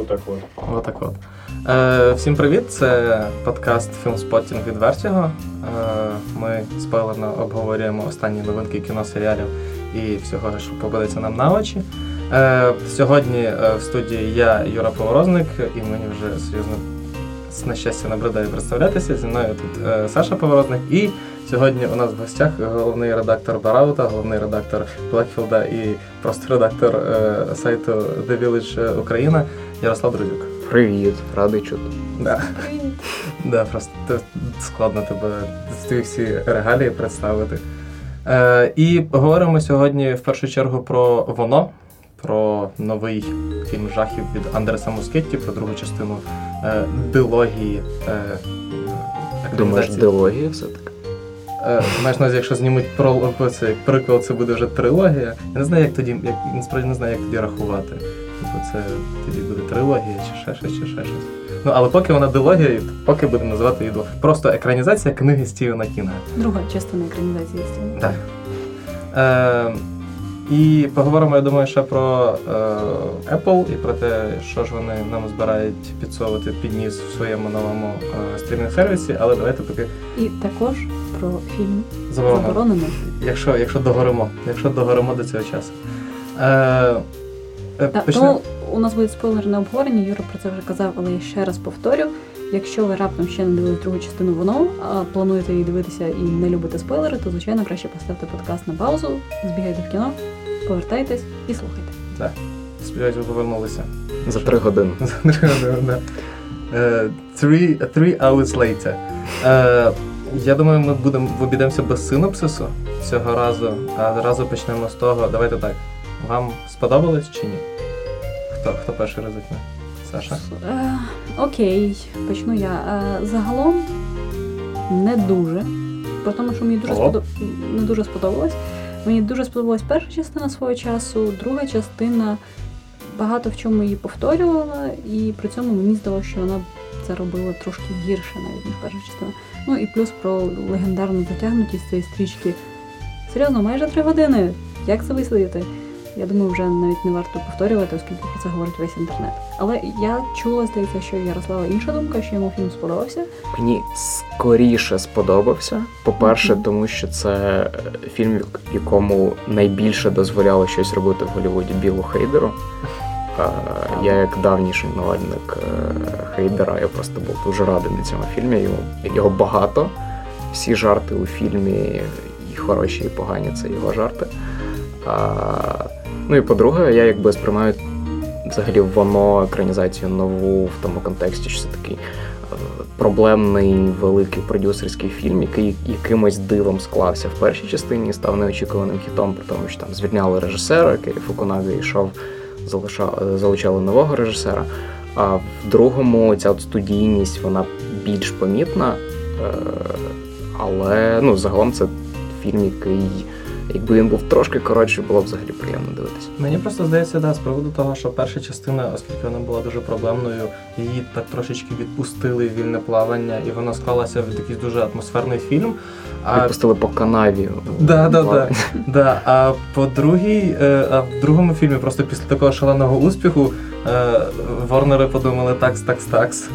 Отак от. Отак от. Е, всім привіт! Це подкаст Філмспоттінг від Vertigo. Е, ми спойлерно обговорюємо останні новинки кіно, серіалів і всього, що попадеться нам на очі. Е, сьогодні е, в студії я, Юра Поворозник, і мені вже серйозно на щастя набридає представлятися. Зі мною тут е, Саша Поворозник. І сьогодні у нас в гостях головний редактор Бараута, головний редактор Блекфілда і просто редактор е, сайту The Village Україна Ярослав Друзюк. Привіт, радий чути. Да. Да, просто складно тебе ці всі регалії представити. Е, і говоримо сьогодні в першу чергу про воно, про новий фільм жахів від Андреса Мускетті, про другу частину е, дилогії. Е, Думаєш, дилогія все-таки? Е, маєш на увазі, якщо знімуть про це як приквел, це буде вже трилогія. Я не знаю, як тоді, як насправді не знаю, як тоді рахувати. Це тоді буде трилогія, чи ще щось, чи ще щось. Ну, але поки вона дилогія, поки будемо називати її. Просто екранізація книги Стівена Кінга. Друга частина екранізації Стівена. Так. Е, і поговоримо, я думаю, ще про е, Apple і про те, що ж вони нам збирають підсовувати під ніс в своєму новому е, стрімінг-сервісі, але давайте поки І також про фільм. Заборонено. Якщо, якщо догоримо, якщо догоримо до цього часу. Е, е, Та, тому у нас буде спойлерне обговорення, Юра про це вже казав, але я ще раз повторю. Якщо ви раптом ще не дивились другу частину воно, а плануєте її дивитися і не любите спойлери, то звичайно краще поставте подкаст на паузу, збігайте в кіно, повертайтесь і слухайте. Сподіваюсь, ви повернулися. За три години. Да. Е, Three, three hours later. Е, Я думаю, ми будемо обійдемося без синопсису цього разу. А разу почнемо з того. Давайте так. Вам сподобалось чи ні? Хто, хто перший ризикне? Саша? Е, окей, почну я. Е, загалом не дуже. Про тому, що мені дуже О. сподоб... не дуже сподобалось. Мені дуже сподобалась перша частина свого часу, друга частина багато в чому її повторювала, і при цьому мені здалося, що вона це робила трошки гірше навіть ніж перша частина. Ну і плюс про легендарну затягнутість цієї стрічки. Серйозно, майже три години. Як це висловити? Я думаю, вже навіть не варто повторювати, оскільки про це говорить весь інтернет. Але я чула, здається, що Ярослава інша думка, що йому фільм сподобався. Мені скоріше сподобався. По-перше, Мгм. тому що це фільм, в якому найбільше дозволяло щось робити в Голлівуді Білу Хейдеру. Я як давній шанувальник е, Хейдера, я просто був дуже радий на цьому фільмі. Його, його багато. Всі жарти у фільмі, і хороші, і погані це його жарти. А, ну і по-друге, я якби сприймаю взагалі воно екранізацію нову в тому контексті, що це такий е, проблемний великий продюсерський фільм, який якимось дивом склався в першій частині і став неочікуваним хітом, при тому, що там звільняли режисера, який Фукунага йшов, залишали, залучали нового режисера. А в другому ця от студійність вона більш помітна. Е, але ну, загалом це фільм, який, якби він був трошки коротше, було б взагалі приємно дивитися. Мені просто здається, да, з приводу того, що перша частина, оскільки вона була дуже проблемною, її так трошечки відпустили вільне плавання, і вона склалася в такий дуже атмосферний фільм. А Відпустили по канаві. Да, да, да. Да, а по другій, е, а в другому фільмі, просто після такого шаленого успіху, е, Ворнери подумали такс, такс, такс.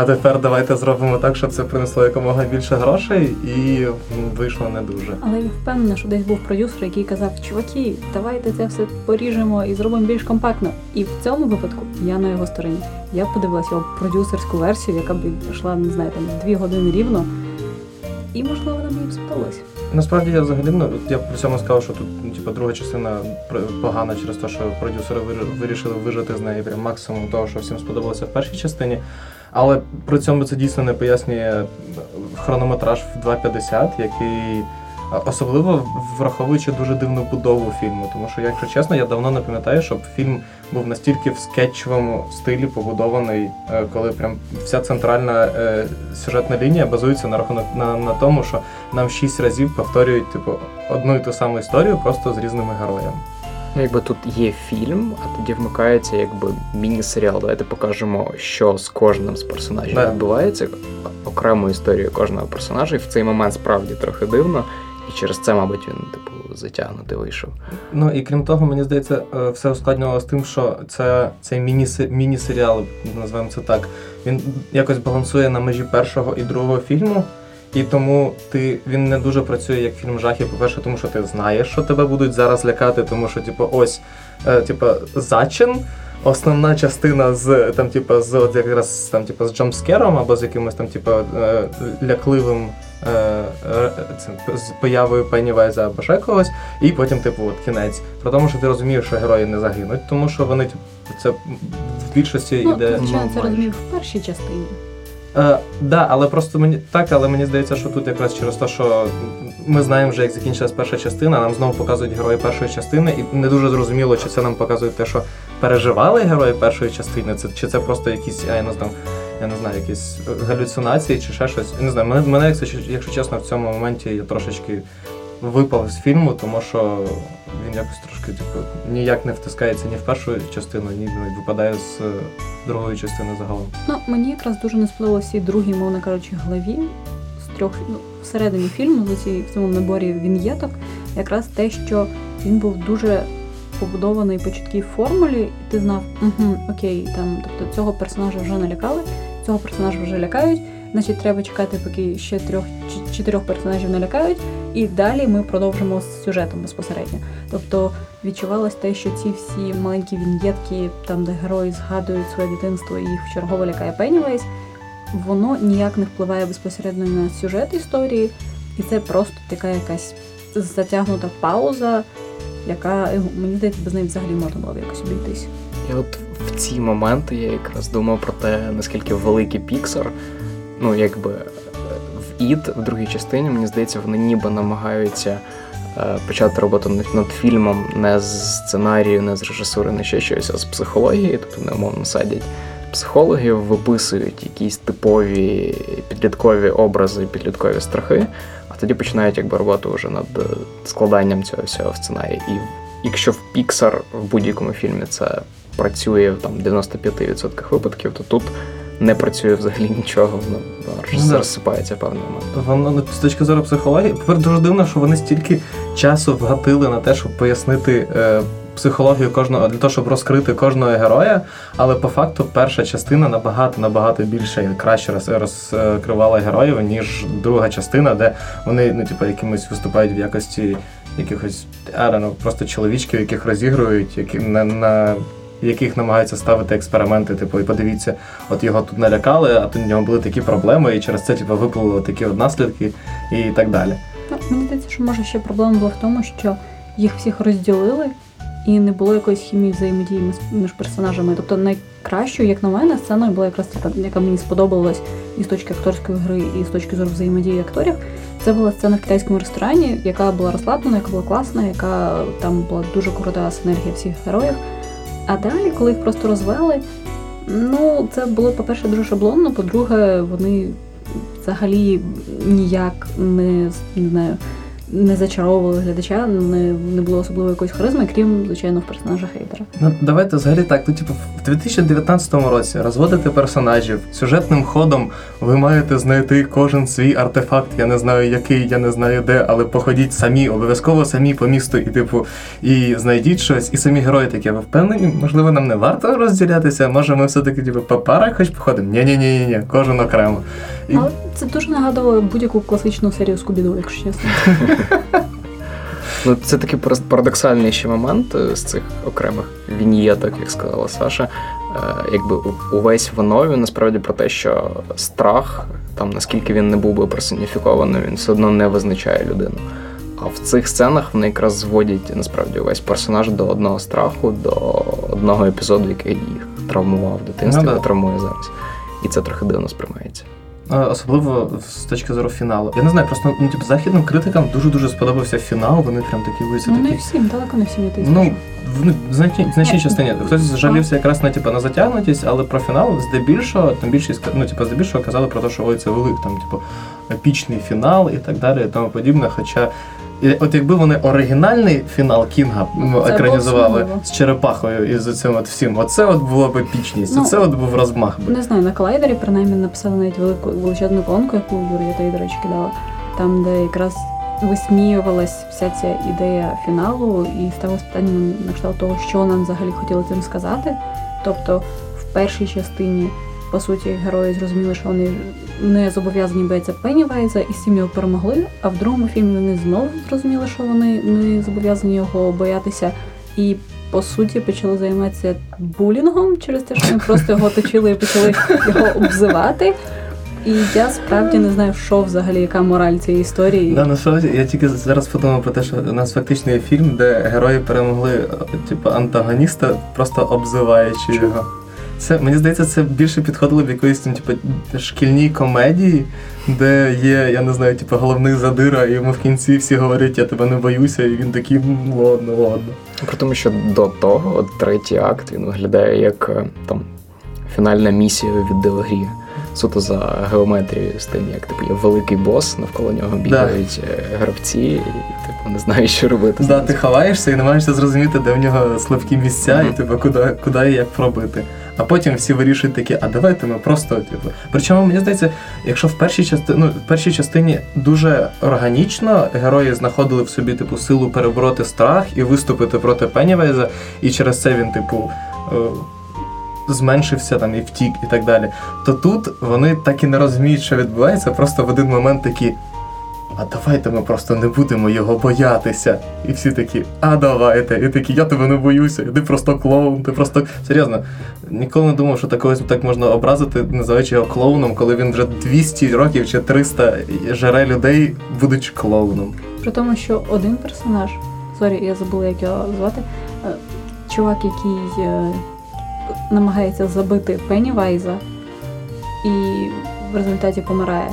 А тепер давайте зробимо так, щоб це принесло якомога більше грошей, і вийшло не дуже. Але я впевнена, що десь був продюсер, який казав: чуваки, давайте це все поріжемо і зробимо більш компактно. І в цьому випадку я на його стороні. Я подивилася його продюсерську версію, яка б йшла, не знаю, там дві години рівно. І можливо вона мені б сподобалась. Насправді я взагалі ну, я при цьому сказав, що тут ну, типу, друга частина погана через те, що продюсери вир- вирішили вижити з неї прям максимум того, що всім сподобалося в першій частині. Але при цьому це дійсно не пояснює хронометраж в 2.50, який особливо враховуючи дуже дивну будову фільму. Тому що, якщо чесно, я давно не пам'ятаю, щоб фільм був настільки в скетчовому стилі побудований, е, коли прям вся центральна е, сюжетна лінія базується на рахунок на, на тому, що нам шість разів повторюють типу одну і ту саму історію, просто з різними героями. Ну, якби тут є фільм, а тоді вмикається якби міні-серіал. Давайте покажемо, що з кожним з персонажів Да. відбувається, окрему історію кожного персонажа. І в цей момент справді трохи дивно. І через це, мабуть, він, типу, затягнутий вийшов. Ну і крім того, мені здається, е, все ускладнювалося тим, що це цей міні- міні-серіал, називаємо це так, він якось балансує на межі першого і другого фільму. І тому ти він не дуже працює як фільм жахів. По-перше, тому що ти знаєш, що тебе будуть зараз лякати, тому що, типу, ось, е, типу, зачин, основна частина з там, типу, з от якраз там, типу, з джампскером або з якимось там, типу, е, лякливим е, е, цим, з появою Пеннівайза або ще когось. І потім, типу, от кінець. Про тому, що ти розумієш, що герої не загинуть, тому що вони типу, це в більшості Ну, йде. звичайно, це розумів в першій частині. Е, да, але просто мені так, але мені здається, що тут якраз через те, що ми знаємо вже, як закінчилась перша частина, нам знову показують герої першої частини, і не дуже зрозуміло, чи це нам показує те, що переживали герої першої частини, це чи це просто якісь, я не знаю, я не знаю, якісь галюцинації чи ще щось. Не знаю, мене, мене якщо, якщо чесно, в цьому моменті я трошечки випав з фільму, тому що він якось трошки типу, ніяк не втискається ні в першу частину, ні випадає з е, другої частини загалом. Ну, мені якраз дуже не сподобалося і другій, мовно кажучи, главі з трьох ну, всередині фільму, в цьому наборі віньєток, якраз те, що він був дуже побудований по чіткій формулі, і ти знав, угу, окей, там, тобто цього персонажа вже налякали, цього персонажа вже лякають, значить треба чекати, поки ще трьох чотирьох персонажів налякають, і далі ми продовжимо з сюжетом безпосередньо. Тобто відчувалось те, що ці всі маленькі віньєтки, там де герої згадують своє дитинство і їх вчергово лякає Пеннівейс, воно ніяк не впливає безпосередньо на сюжет історії, і це просто така якась затягнута пауза, яка ну, мені здається, без неї взагалі можна було б якось обійтись. І от в ці моменти я якраз думав про те, наскільки великий Піксар, ну якби е, в ід в другій частині, мені здається, вони ніби намагаються е, почати роботу над, фільмом не з сценарію, не з режисури, не ще щось, а з психології, тобто вони умовно садять психологів, виписують якісь типові підліткові образи, підліткові страхи, а тоді починають якби роботу вже над е, складанням цього всього в сценарії. І якщо в Pixar в будь-якому фільмі це працює в там 95% випадків, то тут не працює взагалі нічого, воно Да. розсипається в певний момент. Воно ну, з точки зору психології, тепер дуже дивно, що вони стільки часу вгатили на те, щоб пояснити е, психологію кожного для того, щоб розкрити кожного героя. Але по факту перша частина набагато набагато більше і краще розкривала героїв, ніж друга частина, де вони ну, типу, якимось виступають в якості якихось I don't know, просто чоловічків, яких розігрують, які на, на яких намагаються ставити експерименти, типу, і подивіться, от його тут налякали, а тут в нього були такі проблеми, і через це типу, виплили такі от наслідки і так далі. Ну, мені здається, що може ще проблема була в тому, що їх всіх розділили, і не було якоїсь хімії взаємодії між, персонажами. Тобто найкращою, як на мене, сценою була якраз така, яка мені сподобалась і з точки акторської гри, і з точки зору взаємодії акторів. Це була сцена в китайському ресторані, яка була розслаблена, яка була класна, яка там була дуже крута синергія всіх героїв. А далі, коли їх просто розвели, ну це було, по-перше, дуже шаблонно, по-друге, вони взагалі ніяк не, не знаю, не зачаровували глядача, не, не було особливо якоїсь харизми, крім, звичайно, в персонажа Хейтера. Ну, давайте взагалі так. Ну, типу, в 2019 році розводити персонажів сюжетним ходом. Ви маєте знайти кожен свій артефакт. Я не знаю який, я не знаю де, але походіть самі, обов'язково самі по місту, і типу, і знайдіть щось, і самі герої такі. Ви впевнені? Можливо, нам не варто розділятися. Може, ми все-таки типу, по парах хоч походимо? Ні, ні, ні, ні, ні, кожен окремо. Але це дуже нагадувало будь-яку класичну серію Скубіду, якщо чесно. Ну, це такий парадоксальний ще момент е, з цих окремих віньєток, як сказала Саша. Е, Якби увесь в Ванові насправді про те, що страх, там наскільки він не був би персоніфікований, він все одно не визначає людину. А в цих сценах вони якраз зводять насправді увесь персонаж до одного страху, до одного епізоду, який їх травмував в дитинстві, Ну да. травмує зараз. І це трохи дивно сприймається. Е, Особливо з точки зору фіналу. Я не знаю, просто ну, типу, західним критикам дуже-дуже сподобався фінал. Вони прям такі висі, Ну не всім, далеко не всім я ти Ну, в ну, значній, значній частині. Хтось жалівся якраз на типу, на затягнутість, але про фінал здебільшого, там більшість ну, типу, здебільшого казали про те, що ой, це велик, там, типу, епічний фінал і так далі, і тому подібне. Хоча, от якби вони оригінальний фінал Кінга екранізували з черепахою і з цим от всім, оце от було б епічність, Ну, оце от був розмах би. Не знаю, на колайдері принаймні написали навіть велику величезну колонку, яку Юрія та, до речі, кидала. Там, де якраз висміювалась вся ця ідея фіналу і ставилось питання на кшталт того, що нам взагалі хотіли цим сказати. Тобто, в першій частині, по суті, герої зрозуміли, що вони не зобов'язані боятися Пеннівайза і його перемогли. А в другому фільмі вони знову зрозуміли, що вони не зобов'язані його боятися. І по суті почали займатися булінгом через те, що вони просто його оточили і почали його обзивати. І я справді не знаю, що взагалі, яка мораль цієї історії. Да, ну що, я тільки зараз подумав про те, що у нас фактично є фільм, де герої перемогли типу, антагоніста, просто обзиваючи його. Це мені здається, це більше підходило в якоїсь там, типу, шкільній комедії, де є, я не знаю, типу, головний задира, і йому в кінці всі говорять, я тебе не боюся, і він такий, «М, ладно, ладно. При тому, що до того, от третій акт, він виглядає як е, там фінальна місія від відеогрі. Суто за геометрією з тим, як типу є великий бос, навколо нього бігають е, гравці, і типу не знають, що робити. Да, ти ховаєшся і намагаєшся зрозуміти, де в нього слабкі місця, і типу, куди, куди і як пробити. А потім всі вирішують такі, а давайте ми просто, типу. Причому мені здається, якщо в першій частині, ну, в першій частині дуже органічно герої знаходили в собі типу силу перебороти страх і виступити проти Пеннівайза, і через це він, типу. Зменшився там і втік, і так далі. То тут вони так і не розуміють, що відбувається, просто в один момент такі а давайте ми просто не будемо його боятися. І всі такі, а давайте. І такі, я тебе не боюся, ти просто клоун, ти просто. Серйозно, ніколи не думав, що такого так можна образити, називаючи його клоуном, коли він вже 200 років чи 300 жере людей, будучи клоуном. При тому, що один персонаж, sorry, я забула, як його звати, е, чувак, який е, намагається забити Пеннівайза і в результаті помирає.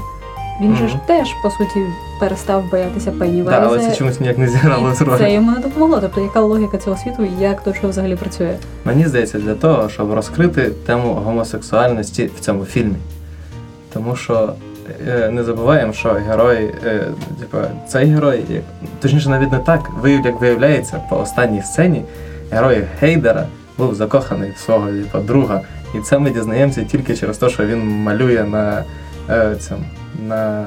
Він же ж теж, по суті, перестав боятися Пеннівайза. Так, але це чомусь ніяк не зіграло з і це йому не допомогло. Тобто, яка логіка цього світу і як то що взагалі працює? Мені здається, для того, щоб розкрити тему гомосексуальності в цьому фільмі. Тому що е, не забуваємо, що герой, е, типу, цей герой, точніше, навіть не так, як виявляється, по останній сцені герой Гейдера був закоханий в свого типу, друга. І це ми дізнаємося тільки через те, що він малює на, е, цьому, на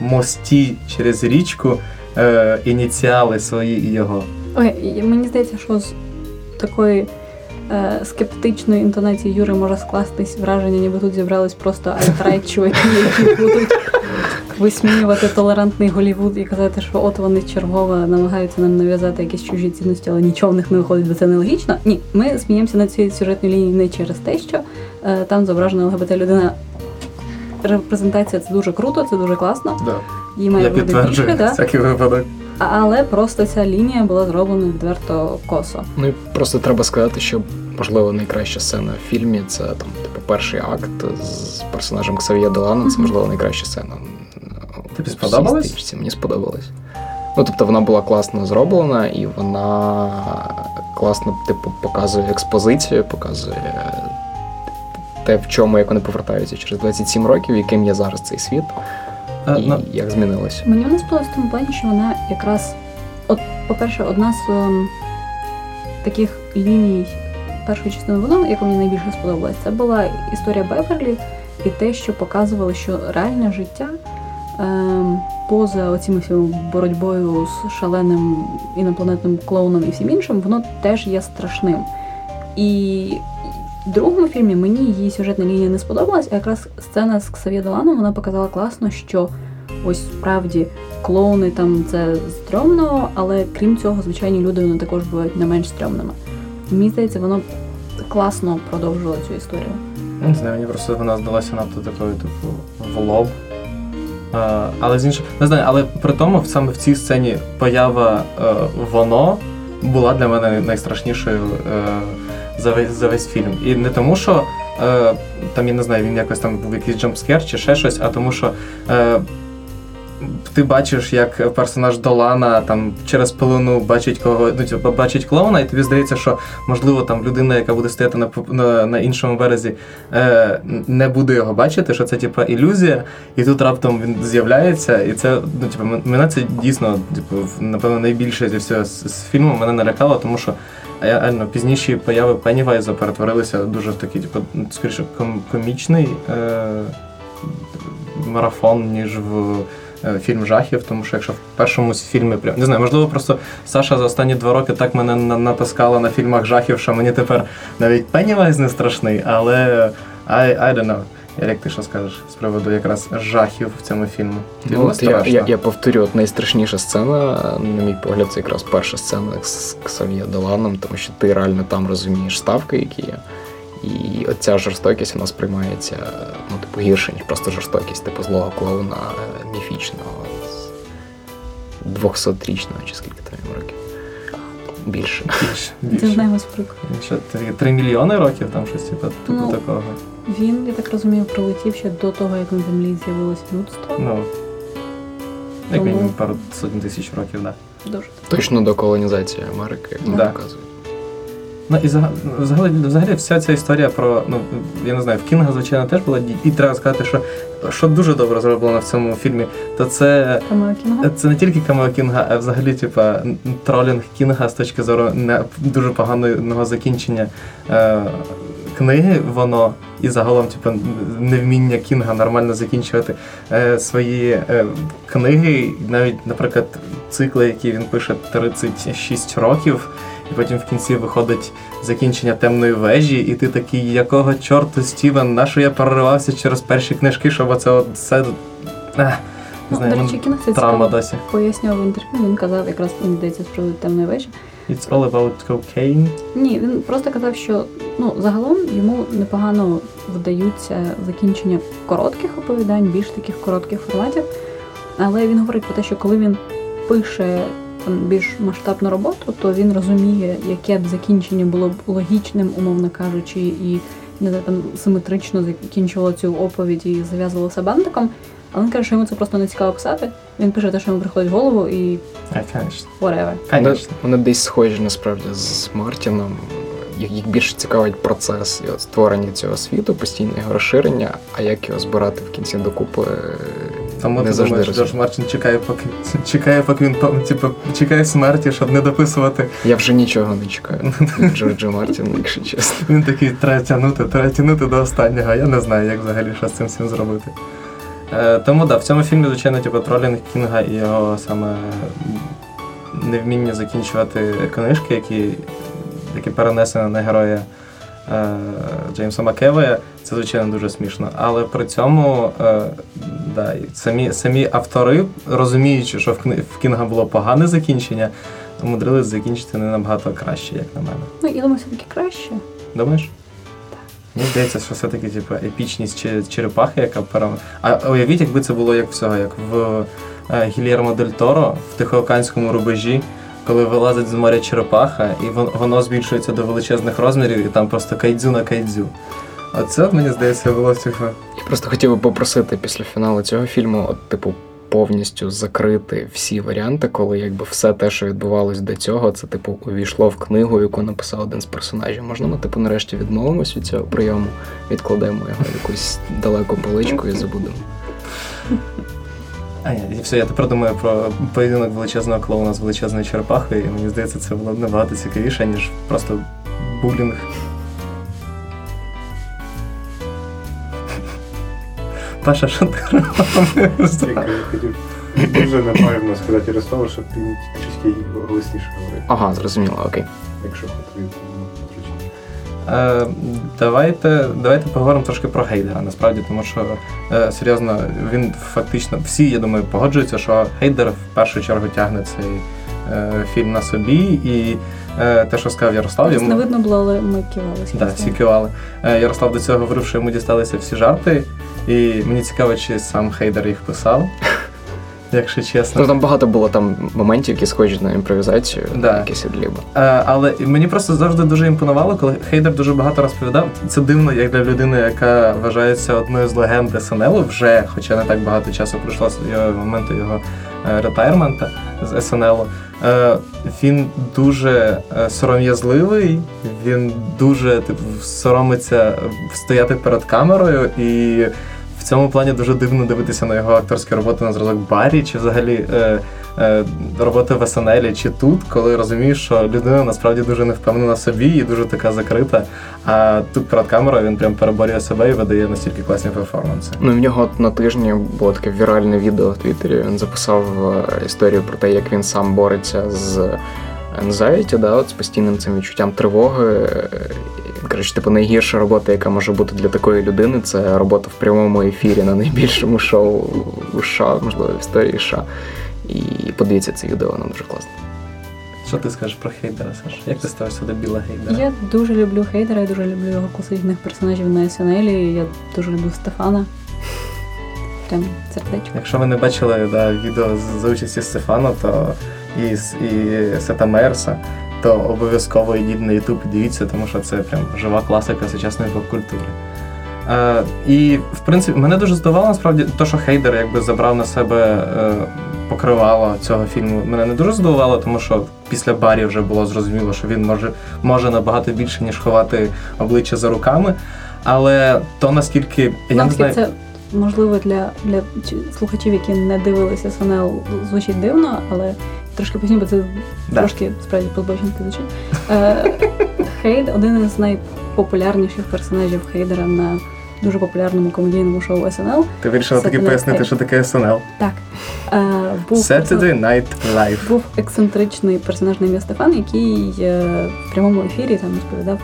мості через річку е, ініціали свої і його. Ой, мені здається, що з такої е, скептичної інтонації Юри може скластись враження, ніби тут зібрались просто alt-right чуваки, які будуть висміювати толерантний Голівуд і казати, що от вони чергово намагаються нам нав'язати якісь чужі цінності, але нічого в них не виходить, бо це нелогічно. Ні, ми сміємося на цій сюжетній лінії не через те, що е, там зображена ЛГБТ людина. Репрезентація це дуже круто, це дуже класно. Да. Її має Я бути більше, да? всякий випадок. Але просто ця лінія була зроблена відверто косо. Ну і просто треба сказати, що можливо найкраща сцена в фільмі це там, типу, перший акт з персонажем Ксав'є Долана. Це можливо найкраща сцена. Тобі сподобалось? стрічці. Мені сподобалось. Ну, тобто вона була класно зроблена, і вона класно, типу, показує експозицію, показує те, в чому як вони повертаються через 27 років, яким є зараз цей світ, А, і ну, як змінилося. Мені вона сподобалась в тому плані, що вона якраз, от, по-перше, одна з ем, таких ліній першої частини воно, яка мені найбільше сподобалась, це була історія Беверлі і те, що показувало, що реальне життя поза оціми боротьбою з шаленим інопланетним клоуном і всім іншим, воно теж є страшним. І в другому фільмі мені її сюжетна лінія не сподобалась, а якраз сцена з Ксав'є Доланом вона показала класно, що ось справді клоуни там це стрьомно, але крім цього, звичайні люди вони також бувають не менш стрьомними. Мені здається, воно класно продовжувало цю історію. не знаю, мені просто вона здалася надто такою, типу, в лоб. Але з іншого, не знаю, але при тому саме в цій сцені поява е, воно була для мене найстрашнішою е, за, весь, за весь фільм. І не тому, що е, там, я не знаю, він якось там був якийсь джампскер чи ще щось, а тому, що. Ти бачиш, як персонаж Долана там через пилину бачить кого, ну типу, бачить клоуна, і тобі здається, що можливо там людина, яка буде стояти на, на, на іншому березі, е, не буде його бачити, що це типу ілюзія, і тут раптом він з'являється, і це ну, типу, мене це дійсно, типу, напевно, найбільше зі всього з, з фільму мене налякало, тому що реально пізніші появи Пеннівайза перетворилися дуже в такий, типу, ну, скоріше ком- комічний е, марафон, ніж в фільм жахів, тому що якщо в першому фільмі прям не знаю, можливо, просто Саша за останні два роки так мене на- натаскала на фільмах жахів, що мені тепер навіть Пеннівайз не страшний, але I, I don't know. Як ти що скажеш з приводу якраз жахів в цьому фільмі? Тобі Ну, от я, я, я повторю, от найстрашніша сцена, на мій погляд, це якраз перша сцена з Ксав'є Доланом, тому що ти реально там розумієш ставки, які є. І оця жорстокість вона сприймається ну, типу, гірше, ніж просто жорстокість, типу злого клоуна е, міфічного з 200-річного чи скільки там йому років. Більше. Більше, Це знаємо з прикладу. Три, три мільйони років там щось типу, типу Ну, такого. Він, я так розумію, прилетів ще до того, як на землі з'явилось людство. Ну, як мінімум пару сотень тисяч років, так. Да. Дуже Точно до колонізації Америки, як Да. показують. Ну і взагалі, взагалі, вся ця історія про, ну я не знаю, в Кінга, звичайно, теж була і треба сказати, що, що дуже добре зроблено в цьому фільмі, то це. Кінга. Це не тільки камео Кінга, а взагалі, типа, тролінг Кінга з точки зору не дуже поганого закінчення е, книги, воно і загалом, типу, невміння Кінга нормально закінчувати е, свої е, книги, навіть, наприклад, цикли, які він пише 36 років, і потім в кінці виходить закінчення темної вежі, і ти такий, якого чорту Стівен, на що я переривався через перші книжки, щоб оце от все. Ех, не Ну, знаю, до ну, речі, Кінг це травма цікаво досі. пояснював в інтерв'ю. Він казав, якраз мені здається, з приводу темної вежі. It's all about cocaine. Ні, він просто казав, що ну загалом йому непогано вдаються закінчення коротких оповідань, більш таких коротких форматів. Але він говорить про те, що коли він пише там більш масштабну роботу, то він розуміє, яке б закінчення було б логічним, умовно кажучи, і не знаю, там симетрично закінчувало цю оповідь і зав'язувалося бантиком. Але він каже, що йому це просто не цікаво писати. Він пише те, що йому приходить в голову, і whatever. Вони, Конечно. десь схожі насправді з Мартіном. Їх більше цікавить процес створення цього світу, постійне його розширення, а як його збирати в кінці докупи. Тому не ти завжди думаєш. Джордж Мартін чекає, поки чекає, поки він типу, чекає смерті, щоб не дописувати. Я вже нічого не чекаю Джорджа Мартіна, якщо чесно. Він такий треба тягнути, треба тягнути до останнього. Я не знаю, як взагалі що з цим всім зробити. Е, тому да, в цьому фільмі, звичайно, типу, тролінг Кінга і його саме невміння закінчувати книжки, які, які перенесені на героя Джеймса Макевея, це, звичайно, дуже смішно. Але при цьому е, да, самі, самі автори, розуміючи, що в, Кінга було погане закінчення, умудрились закінчити не набагато краще, як на мене. Ну я думаю, все-таки краще. Думаєш? Мені здається, що все-таки типу, епічність черепахи, яка перем... А уявіть, якби це було як всього, як в е, Гільєрмо Дель Торо в Тихоокеанському рубежі, коли вилазить з моря черепаха, і воно збільшується до величезних розмірів, і там просто кайдзю на кайдзю. Оце, от, мені здається, було типу. Я просто хотів би попросити після фіналу цього фільму, от, типу, повністю закрити всі варіанти, коли якби все те, що відбувалось до цього, це типу увійшло в книгу, яку написав один з персонажів. Можна ми, типу, нарешті відмовимось від цього прийому, відкладемо його в якусь далеку поличку і забудемо. А ні, і все, я тепер думаю про поєдинок величезного клоуна з величезною черепахою, і мені здається, це було набагато цікавіше, ніж просто булінг. Паша, що ти робиш? Я хотів дуже неправильно сказати Ярославу, щоб він трішки голосніше говорив, Ага, зрозуміло, окей. якщо хотів. Е, давайте, давайте поговоримо трошки про Гейдера, насправді, тому що е, серйозно, він фактично всі, я думаю, погоджуються, що Гейдер в першу чергу тягне цей е, фільм на собі, і е, те, що сказав Ярослав, Нас йому не видно було, але ми кивалися. Да, всі кивали. Е, Ярослав до цього говорив, що йому дісталися всі жарти, і мені цікаво, чи сам Хейдер їх писав, якщо Ну чесно. там багато було там моментів, які схожі на імпровізацію, Да. якісь відліби. Е, Але мені просто завжди дуже імпонувало, коли Хейдер дуже багато розповідав. Це дивно, як для людини, яка вважається одною з легенд СНЛ вже, хоча не так багато часу пройшло з його моменту його е, ретайрмента з СНЛ. Е, Він дуже е, сором'язливий, він дуже типу, соромиться стояти перед камерою і. Цьому плані дуже дивно дивитися на його акторські роботи на зразок Баррі, чи взагалі е, е, роботи в СНЛ чи тут, коли розумієш, що людина насправді дуже не впевнена в собі і дуже така закрита. А тут перед камерою він прям переборює себе і видає настільки класні перформанси. Ну, в нього на тижні було таке віральне відео в Твіттері. Він записав е, історію про те, як він сам бореться з anxiety, да, от з постійним цим відчуттям тривоги. Е, Коротше, типу, найгірша робота, яка може бути для такої людини, це робота в прямому ефірі на найбільшому шоу у США, можливо, в історії США. І подивіться це відео, воно дуже класне. Що ти скажеш про Хейдера, Саш? Як ти ставишся до Біла Гейдера? Я дуже люблю Хейдера, я дуже люблю його класичних персонажів на SNL, я дуже люблю Стефана. Прям сердечко. Якщо ви не бачили да, відео за участі Стефана, то і, і Сета Мерса, то обов'язково йдіть на YouTube і дивіться, тому що це прям жива класика сучасної поп-культури. Е, і, в принципі, мене дуже здивувало насправді те, що Хейдер якби забрав на себе е, покривало цього фільму. Мене не дуже здивувало, тому що після барі вже було зрозуміло, що він може, може набагато більше, ніж ховати обличчя за руками. Але то наскільки я не знаю. це можливо для, для слухачів, які не дивилися СНЛ, звучить дивно, але трошки поясню, бо це Да. трошки справді позбочинки звучить. Е, Хейд один із найпопулярніших персонажів Хейдера на дуже популярному комедійному шоу СНЛ. Ти вирішила таки пояснити, що таке СНЛ. Так. Е, був Saturday Night Live. був ексцентричний персонаж на ім'я Стефан, який е, в прямому ефірі там розповідав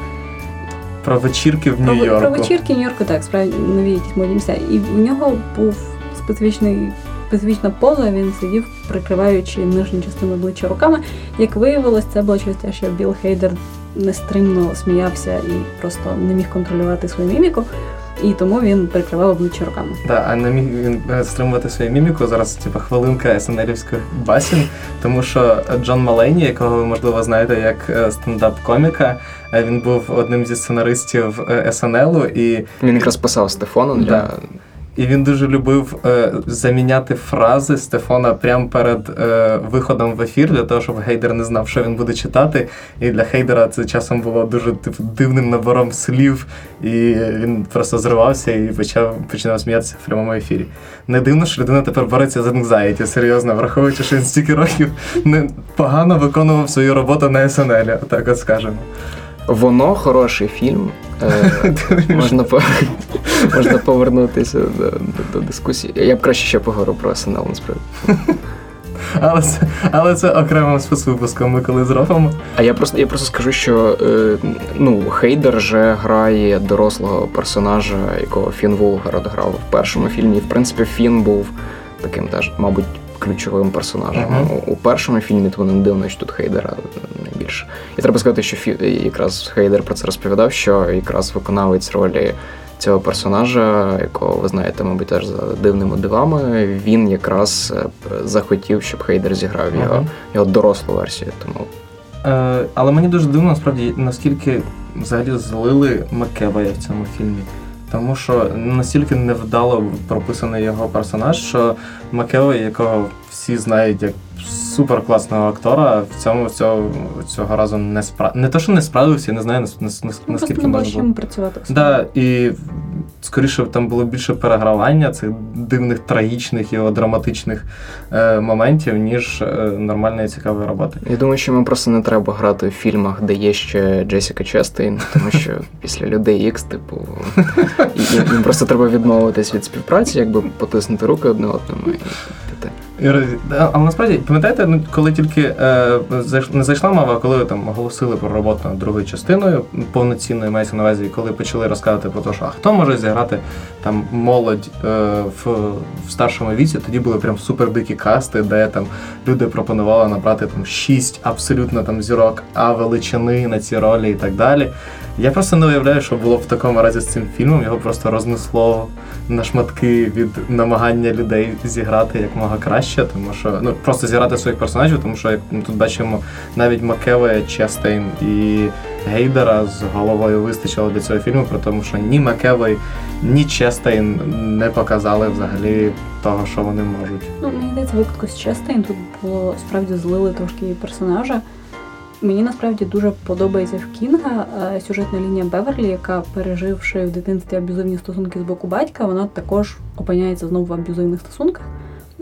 Про вечірки в Нью-Йорку. Про вечірки Нью-Йорку, так, справді нові якісь модні місця. І в нього був специфічний. Специфічна поза, він сидів, прикриваючи нижню частину обличчя руками. Як виявилось, це було через те, що Білл Хейдер нестримно сміявся і просто не міг контролювати свою міміку, і тому він прикривав обличчя руками. Да, а не міг він е, стримувати свою міміку. Зараз типу, хвилинка СНЛівських басін, тому що Джон Малейні, якого ви можливо знаєте як е, стендап-коміка, е, він був одним зі сценаристів СНЛу, і Він якраз писав Стефану для. Да. І він дуже любив е, заміняти фрази Стефана прямо перед е, виходом в ефір для того, щоб Гейдер не знав, що він буде читати. І для Хейдера це часом було дуже типу, дивним набором слів, і він просто зривався і почав починав сміятися в прямому ефірі. Не дивно, що людина тепер бореться з anxiety, серйозно, враховуючи, що він стільки років не погано виконував свою роботу на СНЛ, так от скажемо. Воно хороший фільм. Е, можна, можна повернутися до, дискусії. Я б краще ще поговорю про СНЛ, насправді. Але це, але це окремим спецвипуском ми коли зробимо. А я просто я просто скажу, що е, ну, Хейдер же грає дорослого персонажа, якого Фін Вулгард грав в першому фільмі. І в принципі Фін був таким теж, мабуть, ключовим персонажем. Ага. У, у першому фільмі то не дивно, що тут Хейдера найбільше. І треба сказати, що Фі, якраз Хейдер про це розповідав, що якраз виконавець ролі цього персонажа, якого ви знаєте, мабуть, теж за дивними дивами, він якраз е, захотів, щоб Хейдер зіграв його, Ага. його дорослу версію. Тому Е, але мені дуже дивно, насправді, наскільки взагалі злили Макевая в цьому фільмі. Тому що настільки невдало прописаний його персонаж, що Макео, якого всі знають як суперкласного актора, в цьому цього, цього разу не спра... Не то, що не справився, не знаю, нас- на, на, на, на, на, не на, можна було. працювати. Да, і скоріше там було більше перегравання цих дивних, трагічних і драматичних е, моментів, ніж е, нормальної цікавої роботи. Я думаю, що йому просто не треба грати в фільмах, де є ще Джесіка Честейн, тому що після людей Ікс, типу, їм просто треба відмовитись від співпраці, якби потиснути руки одне одному і піти. Але насправді, пам'ятаєте, ну, коли тільки е, не зайшла мова, коли там оголосили про роботу над другою частиною, повноцінною мається на увазі, коли почали розказувати про те, що а хто може зіграти там молодь е, в, в старшому віці, тоді були прям супер дикі касти, де там люди пропонували набрати там шість абсолютно там зірок, а величини на ці ролі і так далі. Я просто не уявляю, що було в такому разі з цим фільмом. Його просто рознесло на шматки від намагання людей зіграти як мога краще, тому що ну просто зіграти своїх персонажів, тому що як ми тут бачимо, навіть Макеве, Честейн і Гейдера з головою вистачило до цього фільму, при тому, що ні Макевой, ні Честейн не показали взагалі того, що вони можуть. Ну, мені здається, випадку з Честейн тут було справді злили трошки персонажа. Мені насправді дуже подобається в Кінга е, сюжетна лінія Беверлі, яка, переживши в дитинстві аб'юзивні стосунки з боку батька, вона також опиняється знову в аб'юзивних стосунках.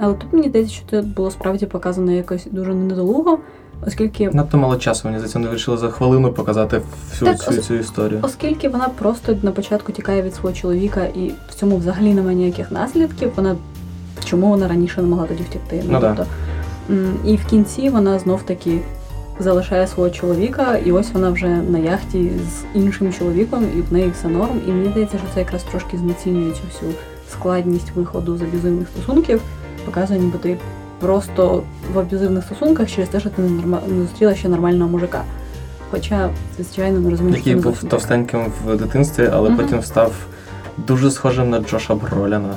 Але тут мені здається, що це було справді показано якось дуже недолуго, оскільки Надто мало часу, мені здається, вони вирішили за хвилину показати всю Так, цю, цю історію. Оскільки вона просто на початку тікає від свого чоловіка, і в цьому взагалі немає ніяких наслідків, вона чому вона раніше не могла тоді втікти? Ну да. тобто, м, і в кінці вона знов таки залишає свого чоловіка, і ось вона вже на яхті з іншим чоловіком, і в неї все норм. І мені здається, що це якраз трошки знецінює цю всю складність виходу з аб'юзивних стосунків, показує, ніби ти просто в аб'юзивних стосунках через те, що ти не, не зустріла ще нормального мужика. Хоча, звичайно, ми розуміємо, Який не був товстеньким в дитинстві, але Мгм. потім став дуже схожим на Джоша Броляна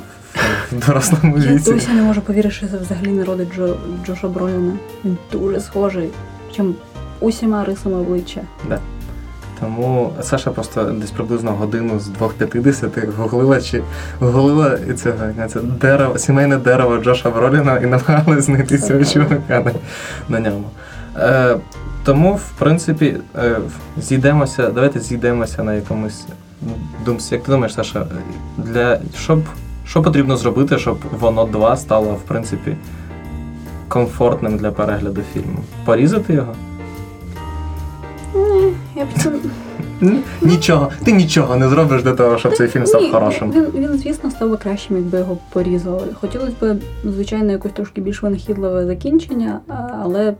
в, дорослому Я досі не можу повірити, що це взагалі не родить Джо, Джоша Броліна. Він дуже схожий. Причому усіма рисами обличчя. Тому Саша просто десь приблизно годину з 2.50 гуглила чи гуглила цього це дерево, сімейне дерево Джоша Броліна і намагалась знайти цього чувака на, на ньому. Е, тому, в принципі, е, зійдемося, давайте зійдемося на якомусь думці. Як ти думаєш, Саша, для щоб що потрібно зробити, щоб воно 2 стало, в принципі, комфортним для перегляду фільму? Порізати його? Ні, я б це... Н- Нічого, ти нічого не зробиш для того, щоб цей фільм став Ні, хорошим. Він, він, звісно, став би кращим, якби його порізали. Хотілося б, звичайно, якось трошки більш винахідливе закінчення, але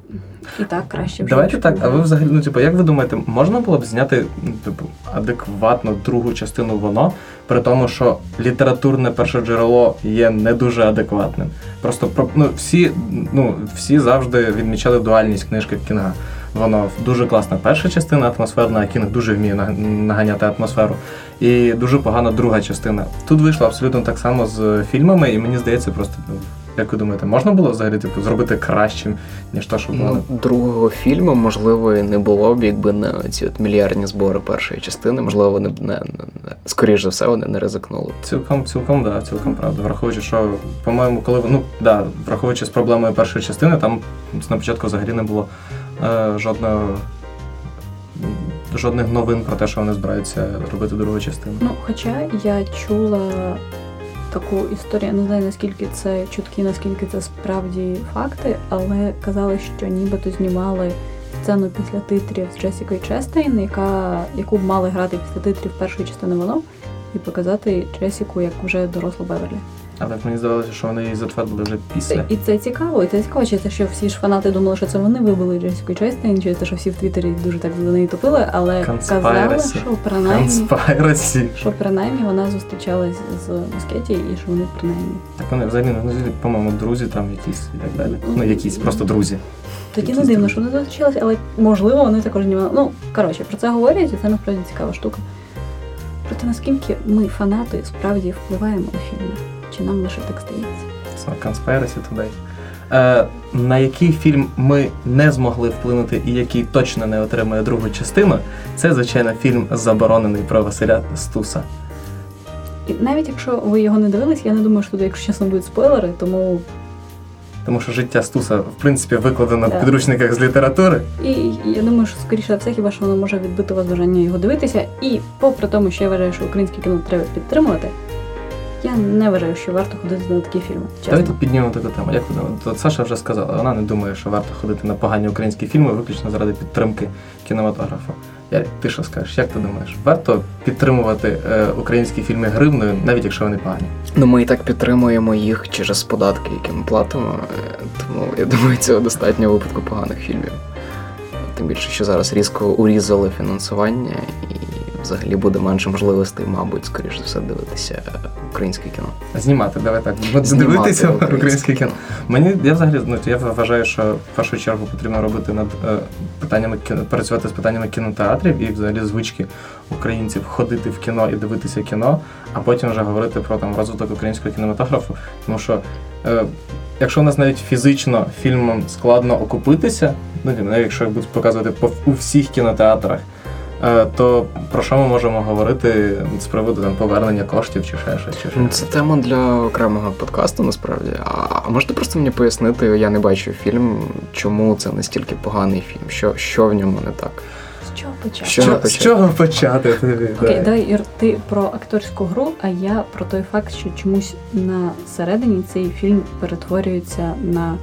і так краще вже. Давайте так, а ви взагалі, ну типу, як ви думаєте, можна було б зняти ну, типу, адекватну другу частину воно, при тому, що літературне перше джерело є не дуже адекватним. Просто ну, всі, ну, всі завжди відмічали дуальність книжки Кінга. Воно дуже класна перша частина атмосферна, а Кінг дуже вміє наганяти атмосферу. І дуже погана друга частина. Тут вийшло абсолютно так само з фільмами, і мені здається, просто ну, як ви думаєте, можна було взагалі типу, зробити кращим, ніж то, що було? Ну, другого фільму, можливо, і не було б, якби не ці от мільярдні збори першої частини. Можливо, вони б не, не, не скоріш за все, вони не ризикнули. Цілком, цілком, да, цілком правда. Враховуючи, що, по-моєму, коли ну да, враховуючи з проблемою першої частини, там на початку взагалі не було жодного. Жодних новин про те, що вони збираються робити другу частину. Ну, хоча я чула таку історію, я не знаю наскільки це чутки, наскільки це справді факти, але казали, що нібито знімали сцену після титрів з Джесікою Честейн, яка, яку б мали грати після титрів першої частини воно, і показати Джесіку як вже дорослу Беверлі. Але мені здавалося, що вони її затвердили вже після. І це цікаво, і це цікаво, чи це що всі ж фанати думали, що це вони вибили Джесіку Честейн, чи те, що всі в Твіттері дуже так за неї топили, але казали, що принаймні. Що принаймні вона зустрічалась з Москеті і що вони принаймні. Так вони взагалі, ну, по-моєму, друзі там якісь і так далі. Ну, якісь, просто друзі. Тоді не дивно, що вони зустрічалися, але можливо вони також знімали. Ну, коротше, про це говорять, і це насправді цікава штука. Проте наскільки ми, фанати, справді впливаємо на фільми? Чи нам лише так здається? So, Conspiracy Today. Е, на який фільм ми не змогли вплинути і який точно не отримає другу частину, це, звичайно, фільм Заборонений про Василя Стуса. І навіть якщо ви його не дивились, я не думаю, що тут, якщо чесно, будуть спойлери, тому Тому що життя Стуса, в принципі, викладено Да. в підручниках з літератури. і я думаю, що скоріше за все, хіба що воно може відбити вас бажання його дивитися. І попри тому, що я вважаю, що українське кіно треба підтримувати, я не вважаю, що варто ходити на такі фільми. Чесно. Давайте піднімемо таку тему. Як ви? От Саша вже сказала, вона не думає, що варто ходити на погані українські фільми виключно заради підтримки кінематографу. Я, ти що скажеш? Як ти думаєш? Варто підтримувати е, українські фільми гривною, навіть якщо вони погані? Ну, ми і так підтримуємо їх через податки, які ми платимо. е, Тому я думаю, цього достатньо у випадку поганих фільмів. Тим більше, що зараз різко урізали фінансування, і взагалі буде менше можливостей, мабуть, скоріш за все, дивитися українське кіно. Знімати, давай так. Знімати Дивитися українське українське кіно. Мені я взагалі ну, я вважаю, що в першу чергу потрібно робити над е, питаннями кіно, працювати з питаннями кінотеатрів і взагалі звички українців ходити в кіно і дивитися кіно, а потім вже говорити про там розвиток українського кінематографу. Тому що е, якщо у нас навіть фізично фільмом складно окупитися, ну навіть якщо будуть показувати по у всіх кінотеатрах. Е, То про що ми можемо говорити з приводу там повернення коштів чи ще щось? Чи ще щось? Це тема для окремого подкасту, насправді. А, можете просто мені пояснити, я не бачив фільм, чому це настільки поганий фільм? Що, що в ньому не так? З чого почати? Що? Що- почати? з чого почати? Окей, давай Ір, ти про акторську гру, а я про той факт, що чомусь на середині цей фільм перетворюється на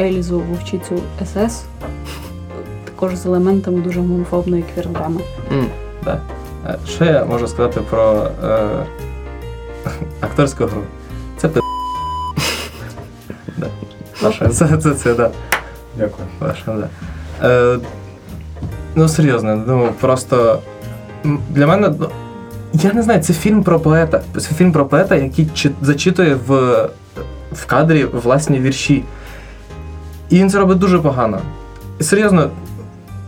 Ельзу вовчицю СС, також з елементами дуже гомофобної квір-драми. М, Да. Е, Що я можу сказати про е, акторську гру? Це пи. Да. Це, це, це, да. Дякую. Да. Е, ну, серйозно, ну просто для мене. ну, Я не знаю, це фільм про поета. Це фільм про поета, який чи- зачитує в, в кадрі власні вірші. І він це робить дуже погано. І серйозно,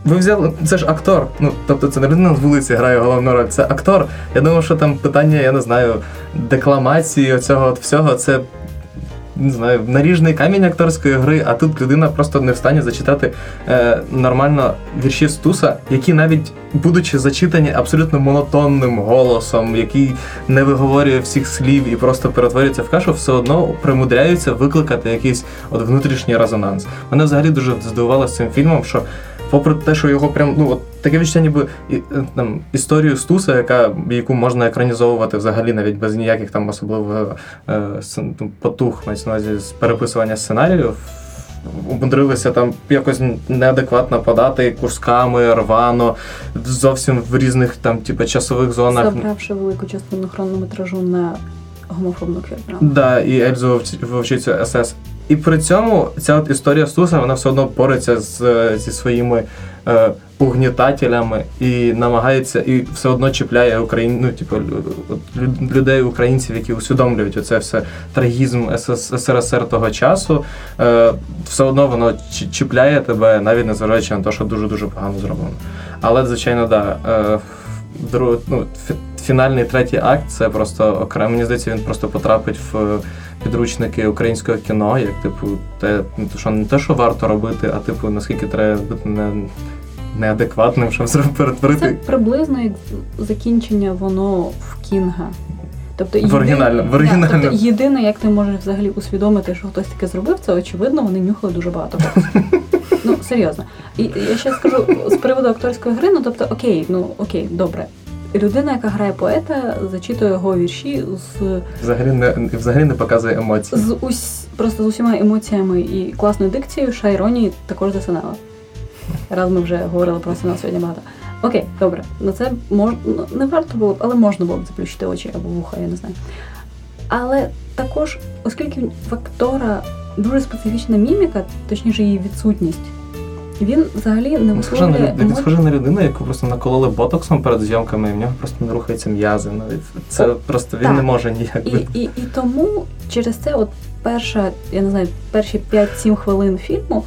ви взяли. Це ж актор. Ну, тобто це не людина з вулиці грає головну роль, це актор. Я думав, що там питання, я не знаю, декламації, оцього от всього, це. Не знаю, наріжний камінь акторської гри, а тут людина просто не встані зачитати е, нормально вірші Стуса, які навіть будучи зачитані абсолютно монотонним голосом, який не виговорює всіх слів і просто перетворюється в кашу, все одно примудряються викликати якийсь от внутрішній резонанс. Мене взагалі дуже здивувало з цим фільмом, що попри те, що його прям ну от таке відчуття, ніби е, там історію Стуса, яка яку можна екранізовувати взагалі навіть без ніяких там особливо е, ну, потух мається на увазі з переписування сценарію. Умудрилися там якось неадекватно подати кусками, рвано, зовсім в різних там, типу, часових зонах. Забравши велику частину хронометражу на гомофобну квір-драму. Да, і Ельзу вовч- вовчицю СС. І при цьому ця от історія Стуса, вона все одно бореться з, е, зі своїми е, угнітателями і намагається, і все одно чіпляє Україн, ну, типу, лю- людей, українців, які усвідомлюють оце все трагізм СРСР того часу. Е, все одно воно чіпляє тебе, навіть незважаючи на те, що дуже-дуже погано зроблено. Але, звичайно, да. Е, ну, фінальний третій акт це просто окремо. Мені здається, він просто потрапить в підручники українського кіно, як типу, те, ну, що не те, що варто робити, а типу, наскільки треба бути не, неадекватним, щоб зробити Це приблизно як закінчення воно в Кінга. Тобто В оригінально- в Да, оригінально. тобто єдине, як ти можеш взагалі усвідомити, що хтось таке зробив, це очевидно, вони нюхали дуже багато. Ну, серйозно. І я ще скажу з приводу акторської гри, ну тобто, окей, ну окей, добре. Людина, яка грає поета, зачитує його вірші з, Взагалі не взагалі не показує емоцій. з ус, просто з усіма емоціями і класною дикцією, Шайроні також засинала. Раз ми вже говорили про сина сьогодні багато. Окей, добре, на це мож... не варто було б, але можна було б заплющити очі або вуха, я не знаю. Але також, оскільки в актора дуже специфічна міміка, точніше її відсутність, він взагалі не висловлює він схожий на людину, яку просто накололи ботоксом перед зйомками, і в нього просто не рухаються м'язи. І це О, просто він так. не може ніяк І, і, і тому через це, от перша, я не знаю, перші 5-7 хвилин фільму,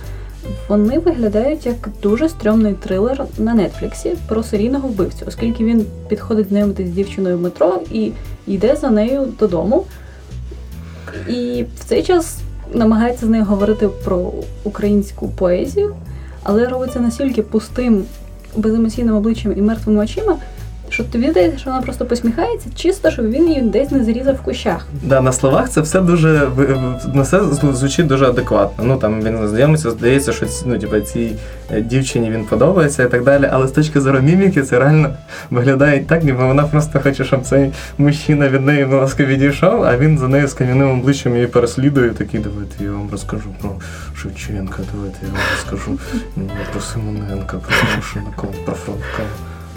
вони виглядають як дуже стрьомний трилер на Нетфліксі про серійного вбивцю, оскільки він підходить знайомитись з дівчиною в метро і йде за нею додому. І в цей час намагається з нею говорити про українську поезію, але робиться настільки пустим, беземоційним обличчям і мертвими очима, що тобі здається, що вона просто посміхається, чисто, щоб він її десь не зрізав в кущах. Да, на словах це все дуже на все звучить дуже адекватно. Ну там він знайомиться, здається, що ну, типу, цій е, дівчині він подобається і так далі. Але з точки зору міміки це реально виглядає так, ніби вона просто хоче, щоб цей мужчина від неї будь ласка, відійшов, а він за нею з кам'яним обличчям її переслідує. Такий, давайте я вам розкажу про Шевченка, давайте я вам розкажу про Симоненка, про Тимошенко, про Франка.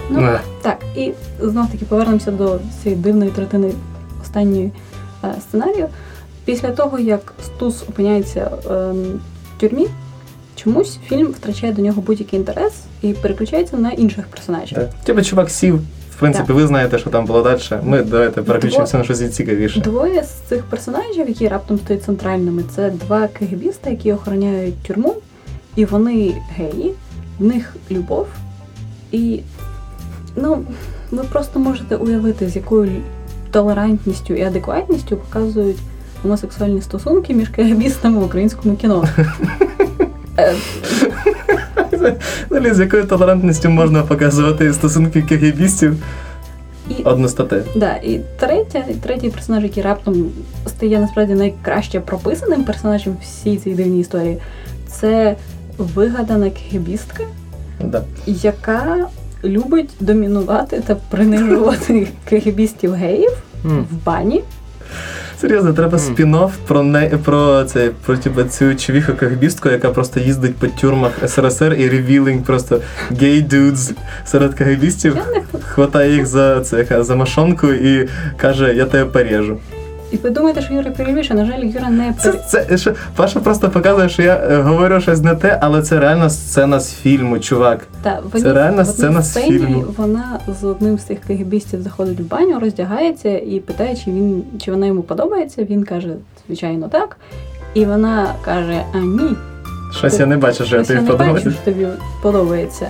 Ну, Не. Так, і знов таки повернемося до цієї дивної третини останньої е, сценарію. Після того, як Стус опиняється е, в тюрмі, чомусь фільм втрачає до нього будь-який інтерес і переключається на інших персонажів. Да. Типу чувак сів. В принципі, ви знаєте, що там було далі. Ми давайте переключимося на щось цікавіше. Двоє з цих персонажів, які раптом стають центральними, це два кегебіста, які охороняють тюрму, і вони геї, в них любов. І ну, ви просто можете уявити, з якою толерантністю і адекватністю показують гомосексуальні стосунки між кегебістами в українському кіно. Е, з якою толерантністю можна показувати стосунки кегебістів І одностатеві. Да, і третя, і третій персонаж, який раптом стає насправді найкраще прописаним персонажем всій цій дивній історії, це вигадана кегебістка, Да. яка любить домінувати та принижувати кегебістів геїв в бані. Серйозно, треба Мгм. спін-офф про не про це про типу, цю човіху кагбістку, яка просто їздить по тюрмах СРСР і ревілінг просто гей дудз серед кагбістів. Не Хватає їх за це за машонку і каже, я тебе порежу. І ви думаєте, що Юра перебільшує? На жаль, Юра не Це, пере... це що, Паша просто показує, що я е, говорю щось не те, але це реально сцена з фільму, чувак. Та, в Це одній- реальна в одній сцена з сцені фільму. Вона з одним з цих кегебістів заходить в баню, роздягається і питає, чи він чи вона йому подобається. Він каже, звичайно, так. І вона каже: А ні, Щось я не бачу, що я Ось я тобі не бачу, подобається. що тобі подобається.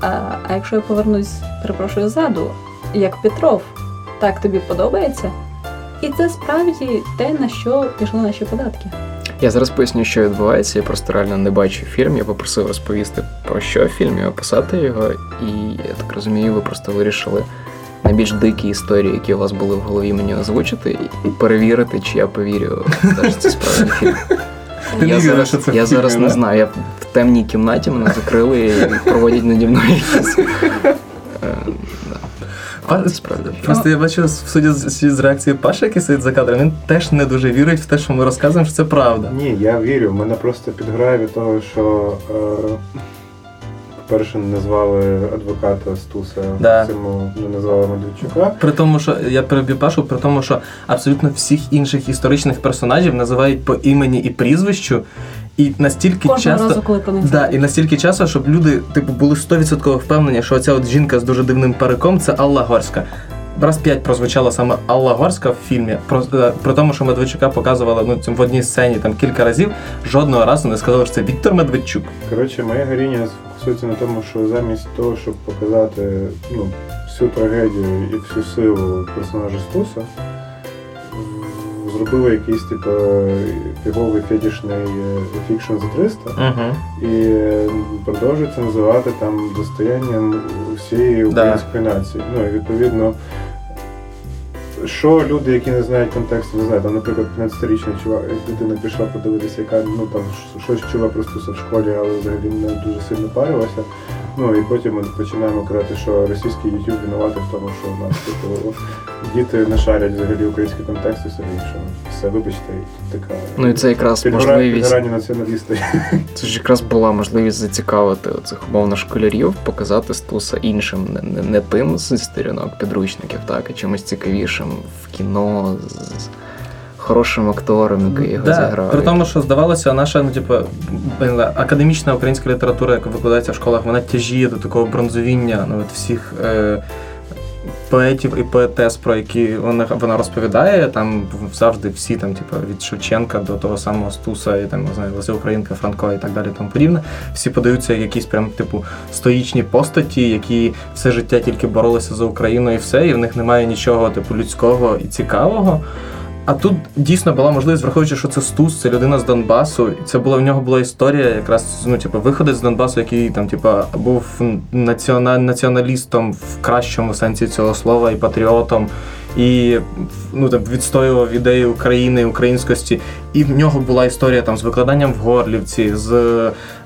А, а якщо я повернусь, перепрошую ззаду, як Петров, так тобі подобається? І це справді те, на що пішли наші податки. Я зараз поясню, що відбувається. Я просто реально не бачу фільм. Я попросив розповісти про що фільм і описати його. І я так розумію, ви просто вирішили найбільш дикі історії, які у вас були в голові, мені озвучити, і перевірити, чи я повірю, що це справді фільм. Ти я віриш, зараз, що це я в фільмі, зараз не знаю. Я в темній кімнаті мене закрили і проводять наді мною якісь. е, да. Справді. Просто я бачу, судя з, реакції Паші, який сидить за кадром, він теж не дуже вірить в те, що ми розказуємо, що це правда. Ні, я вірю. Мене просто підграє від того, що е, по-перше, не назвали адвоката Стуса Да. цьому, не назвали Медведчука. При тому, що я переб'ю Пашу, при тому, що абсолютно всіх інших історичних персонажів називають по імені і прізвищу, і настільки Кожного часто. разу, коли Да, і настільки часу, щоб люди типу були 100% впевнені, що ця от жінка з дуже дивним париком це Алла Горська. Раз п'ять прозвучала саме Алла Горська в фільмі. Про, е, при тому, що Медведчука показували ну, цим в одній сцені там кілька разів, жодного разу не сказали, що це Віктор Медведчук. Коротше, моя героїня сфокусується на тому, що замість того, щоб показати ну, всю трагедію і всю силу персонажа Стуса, зробили якийсь типу фіговий фетішний е, фікшн за 300 Угу. і продовжують це називати там достоянням всієї української нації. Ну і відповідно. Що люди, які не знають контексту, не знають, там, наприклад, 15-річний чувак, дитина пішла подивитися, яка ну там щось чула про Стуса в школі, але взагалі не дуже сильно парилася. Ну і потім ми починаємо казати, що російський YouTube винуватий в тому, що у нас типу, діти не шарять взагалі український контекст і все інше. Все, вибачте, така Ну і це якраз підгора- можливість. підгорання націоналісти. Це ж якраз була можливість зацікавити цих умовно школярів, показати Стуса іншим, не, не, не тим з сторінок підручників, так, а чимось цікавішим в кіно з, хорошим актором, який його Да, зіграв. при тому, що здавалося, наша ну, типу, академічна українська література, яка викладається в школах, вона тяжіє до такого бронзовіння ну, от всіх е, поетів і поетес, про які вона, вона розповідає. Там завжди всі, там, типу, від Шевченка до того самого Стуса, і там, не знаю, Леся Українка, Франко і так далі, тому подібне. Всі подаються якісь прям, типу, стоїчні постаті, які все життя тільки боролися за Україну і все, і в них немає нічого, типу, людського і цікавого. А тут дійсно була можливість, враховуючи, що це Стус, це людина з Донбасу, і це була в нього була історія, якраз ну, типу, виходить з Донбасу, який там, типу, був націоналістом в кращому сенсі цього слова і патріотом, і ну, там, відстоював ідеї України, українськості. І в нього була історія там з викладанням в Горлівці, з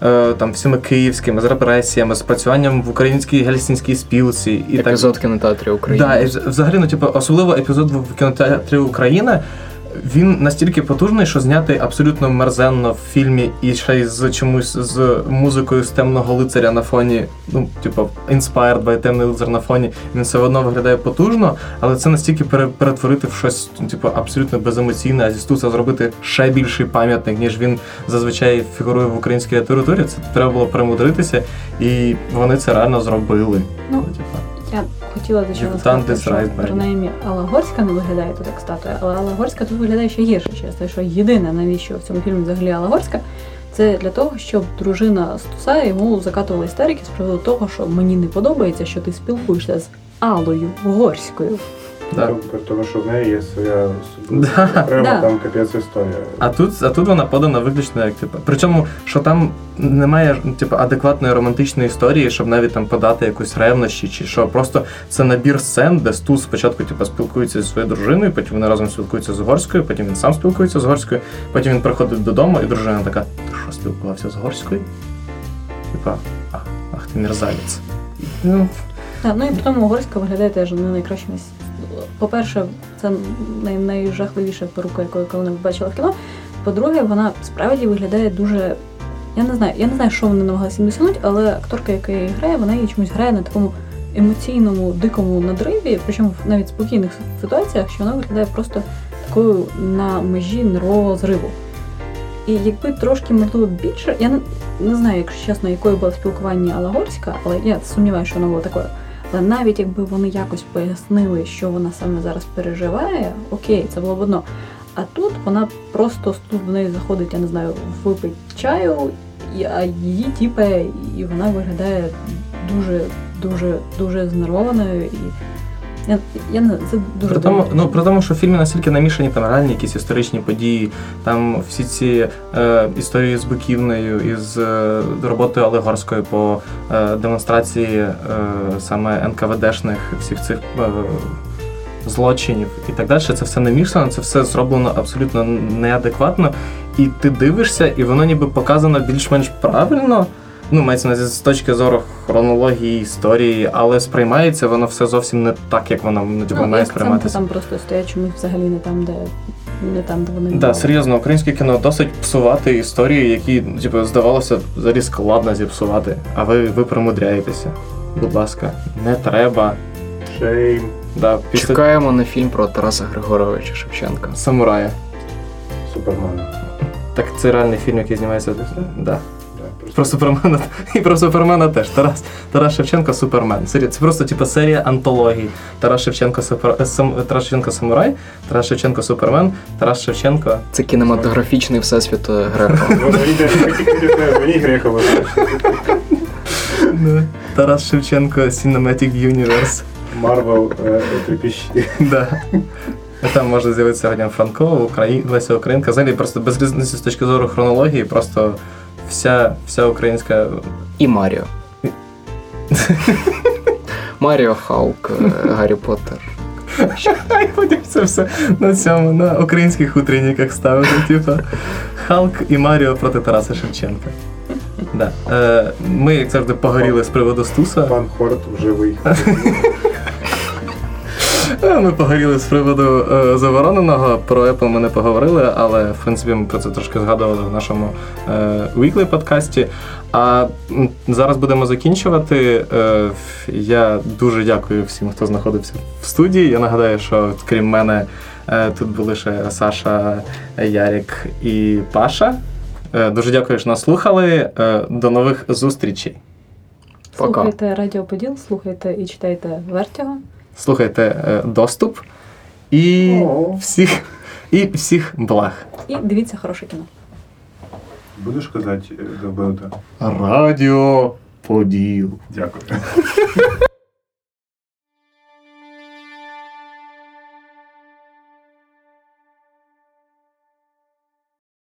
е, там всіми київськими, з репресіями, з працюванням в українській гельсінській спілці і так Епізод кінотеатрі України. Да, і взагалі, ну типу, особливо епізод в кінотеатрі Україна. Він настільки потужний, що знятий абсолютно мерзенно в фільмі і ще й з чомусь з музикою з темного лицаря на фоні. Ну, типу, inspired by темний лицар на фоні. Він все одно виглядає потужно, але це настільки пере- перетворити в щось, типу, абсолютно беземоційне, а зі Стуса зробити ще більший пам'ятник, ніж він зазвичай фігурує в українській літературі. Це треба було примудритися, і вони це реально зробили. Ну, Типу. Я хотіла за done сказати, що принаймні Алла Горська не виглядає тут як статуя, але Алла Горська тут виглядає ще гірше через те, що єдине, навіщо в цьому фільмі взагалі Алла Горська, це для того, щоб дружина Стуса йому закатувала істерики з приводу того, що мені не подобається, що ти спілкуєшся з Алою Горською. Да. При тому, що в неї є своя Да. окрема Да. там капець історія. А тут, а тут вона подана виключно як типу. Причому, що там немає типу, адекватної романтичної історії, щоб навіть там подати якусь ревнощі, чи що. Просто це набір сцен, де Стус спочатку типу, спілкується зі своєю дружиною, потім вони разом спілкуються з Горською, потім він сам спілкується з Горською, потім він приходить додому, і дружина така: Ти що спілкувався з Горською? Типа, а, а ах ти мерзавець. Ну, Так, ну і тому угорська виглядає теж не найкращим. із- По-перше, це най- найжахливіша порука, яку я коли-небудь бачила в кіно. По-друге, вона справді виглядає дуже. Я не знаю, я не знаю, що вони намагалися досягнути, але акторка, яка її грає, вона її чомусь грає на такому емоційному, дикому надриві, причому в навіть спокійних ситуаціях, що вона виглядає просто такою на межі нервового зриву. І якби трошки, можливо, більше, я не, не знаю, якщо чесно, якою було спілкування Алла Горська, але я сумніваюся, що воно було такою. Але навіть якби вони якось пояснили, що вона саме зараз переживає, окей, це було б одно. А тут вона просто тут в неї заходить, я не знаю, випить чаю, а її тіпає, і вона виглядає дуже, дуже, дуже знервованою. І я, я не це дуже При тому, ну, при тому, що в фільмі настільки намішані там реальні якісь історичні події, там всі ці е, історії з Биківною, із е, роботою Олегорською по е, демонстрації е, саме НКВДшних всіх цих е, злочинів і так далі. Це все намішано, це все зроблено абсолютно неадекватно. І ти дивишся, і воно ніби показано більш-менш правильно. Ну, мається на з точки зору хронології, історії, але сприймається воно все зовсім не так, як воно ну, типу, ну, має сприйматися. там просто стоять чомусь взагалі не там, де не там, де вони Да, серйозно, українське кіно досить псувати історії, які, типу, здавалося, взагалі складно зіпсувати. А ви, ви примудряєтеся. Будь ласка, не треба. Шейм. Да, після Чекаємо на фільм про Тараса Григоровича Шевченка. самурая. Супермен. Так це реальний фільм, який знімається. Да. Про Супермена і про Супермена теж. Тарас, Тарас Шевченко Супермен. Серія- Це просто типу серія антологій. Тарас Шевченко Супер... е, сам... Тарас Шевченко Самурай, Тарас Шевченко Супермен, Тарас Шевченко. Це кінематографічний всесвіт е, Ну, Мені Грехова. Тарас Шевченко Cinematic Universe. Марвел трепіщі. Да. Там може з'явитися Франко, Украї... Леся Українка. Взагалі просто без різниці з точки зору хронології, просто вся, вся українська. І Маріо. Маріо Халк, е, Гаррі Поттер. Ай, потім це все на цьому, на українських утренніках ставити, типу. Халк і Маріо проти Тараса Шевченка. Да. Е, ми, як завжди, погоріли з приводу Стуса. Пан Хорт вже виїхав. Ми погоріли з приводу е, забороненого. Про Apple ми не поговорили, але в принципі ми про це трошки згадували в нашому е, weekly подкасті. А м, зараз будемо закінчувати. Е, я дуже дякую всім, хто знаходився в студії. Я нагадаю, що крім мене е, тут були ще Саша, Ярік і Паша. Е, дуже дякую, що нас слухали. Е, до нових зустрічей. Пока. Слухайте Радіо Поділ, слухайте і читайте Вертіго. Слухайте е, доступ і О. всіх, і всіх благ. І дивіться хороше кіно. Будеш казати е, до Радіо Поділ. Дякую.